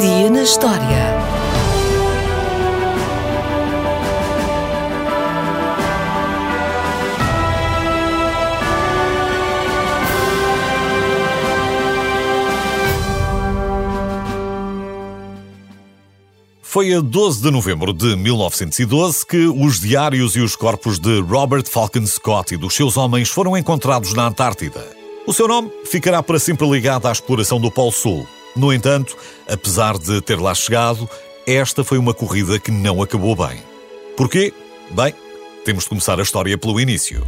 Dia na história. Foi a 12 de novembro de 1912 que os diários e os corpos de Robert Falcon Scott e dos seus homens foram encontrados na Antártida. O seu nome ficará para sempre ligado à exploração do Polo Sul. No entanto, apesar de ter lá chegado, esta foi uma corrida que não acabou bem. Porquê? Bem, temos de começar a história pelo início.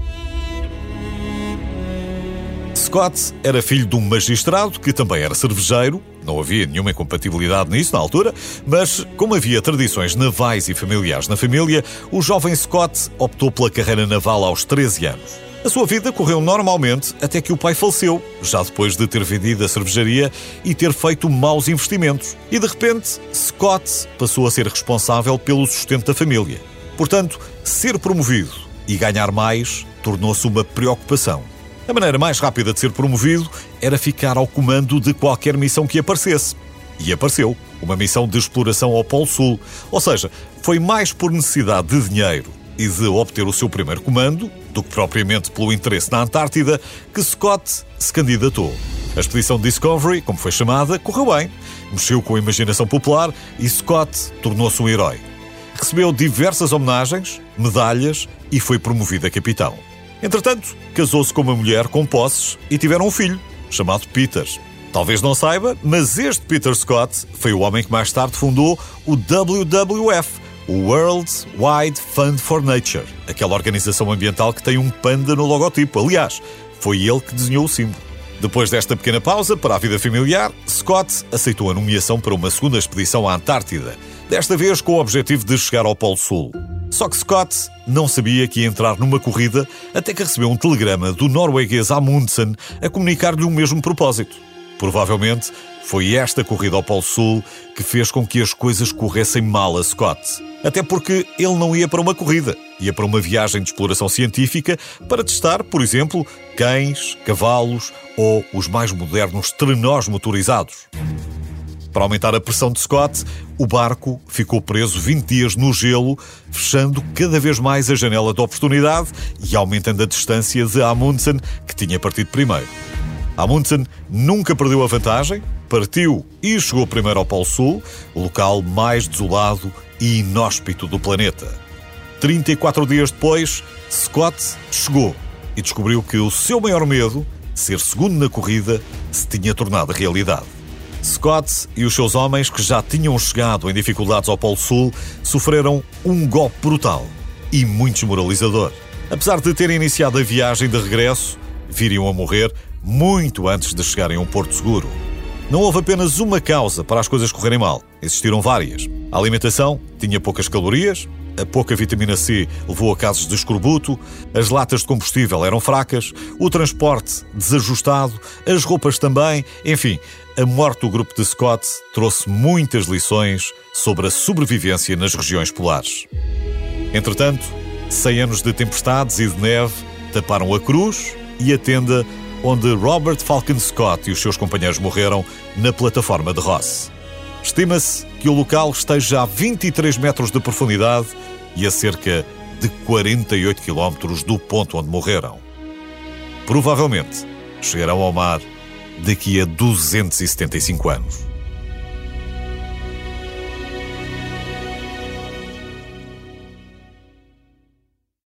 Scott era filho de um magistrado que também era cervejeiro. Não havia nenhuma incompatibilidade nisso na altura, mas como havia tradições navais e familiares na família, o jovem Scott optou pela carreira naval aos 13 anos. A sua vida correu normalmente até que o pai faleceu, já depois de ter vendido a cervejaria e ter feito maus investimentos. E de repente, Scott passou a ser responsável pelo sustento da família. Portanto, ser promovido e ganhar mais tornou-se uma preocupação. A maneira mais rápida de ser promovido era ficar ao comando de qualquer missão que aparecesse. E apareceu uma missão de exploração ao Polo Sul. Ou seja, foi mais por necessidade de dinheiro e de obter o seu primeiro comando do que propriamente pelo interesse na Antártida que Scott se candidatou. A expedição Discovery, como foi chamada, correu bem, mexeu com a imaginação popular e Scott tornou-se um herói. Recebeu diversas homenagens, medalhas e foi promovido a capitão. Entretanto, casou-se com uma mulher com posses e tiveram um filho, chamado Peter. Talvez não saiba, mas este Peter Scott foi o homem que mais tarde fundou o WWF, o World Wide Fund for Nature, aquela organização ambiental que tem um panda no logotipo. Aliás, foi ele que desenhou o símbolo. Depois desta pequena pausa para a vida familiar, Scott aceitou a nomeação para uma segunda expedição à Antártida, desta vez com o objetivo de chegar ao Polo Sul. Só que Scott não sabia que ia entrar numa corrida até que recebeu um telegrama do norueguês Amundsen a comunicar-lhe o mesmo propósito. Provavelmente foi esta corrida ao Polo Sul que fez com que as coisas corressem mal a Scott. Até porque ele não ia para uma corrida, ia para uma viagem de exploração científica para testar, por exemplo, cães, cavalos ou os mais modernos trenós motorizados. Para aumentar a pressão de Scott, o barco ficou preso 20 dias no gelo, fechando cada vez mais a janela de oportunidade e aumentando a distância de Amundsen, que tinha partido primeiro. Amundsen nunca perdeu a vantagem, partiu e chegou primeiro ao Polo Sul, o local mais desolado e inóspito do planeta. 34 dias depois, Scott chegou e descobriu que o seu maior medo, ser segundo na corrida, se tinha tornado realidade. Scott e os seus homens, que já tinham chegado em dificuldades ao Polo Sul, sofreram um golpe brutal e muito desmoralizador. Apesar de terem iniciado a viagem de regresso, viriam a morrer muito antes de chegarem a um porto seguro. Não houve apenas uma causa para as coisas correrem mal, existiram várias. A alimentação tinha poucas calorias, a pouca vitamina C levou a casos de escorbuto, as latas de combustível eram fracas, o transporte desajustado, as roupas também, enfim, a morte do grupo de Scott trouxe muitas lições sobre a sobrevivência nas regiões polares. Entretanto, 100 anos de tempestades e de neve taparam a cruz e a tenda onde Robert Falcon Scott e os seus companheiros morreram na plataforma de Ross. Estima-se que o local esteja a 23 metros de profundidade e a cerca de 48 quilómetros do ponto onde morreram. Provavelmente chegarão ao mar daqui a 275 anos.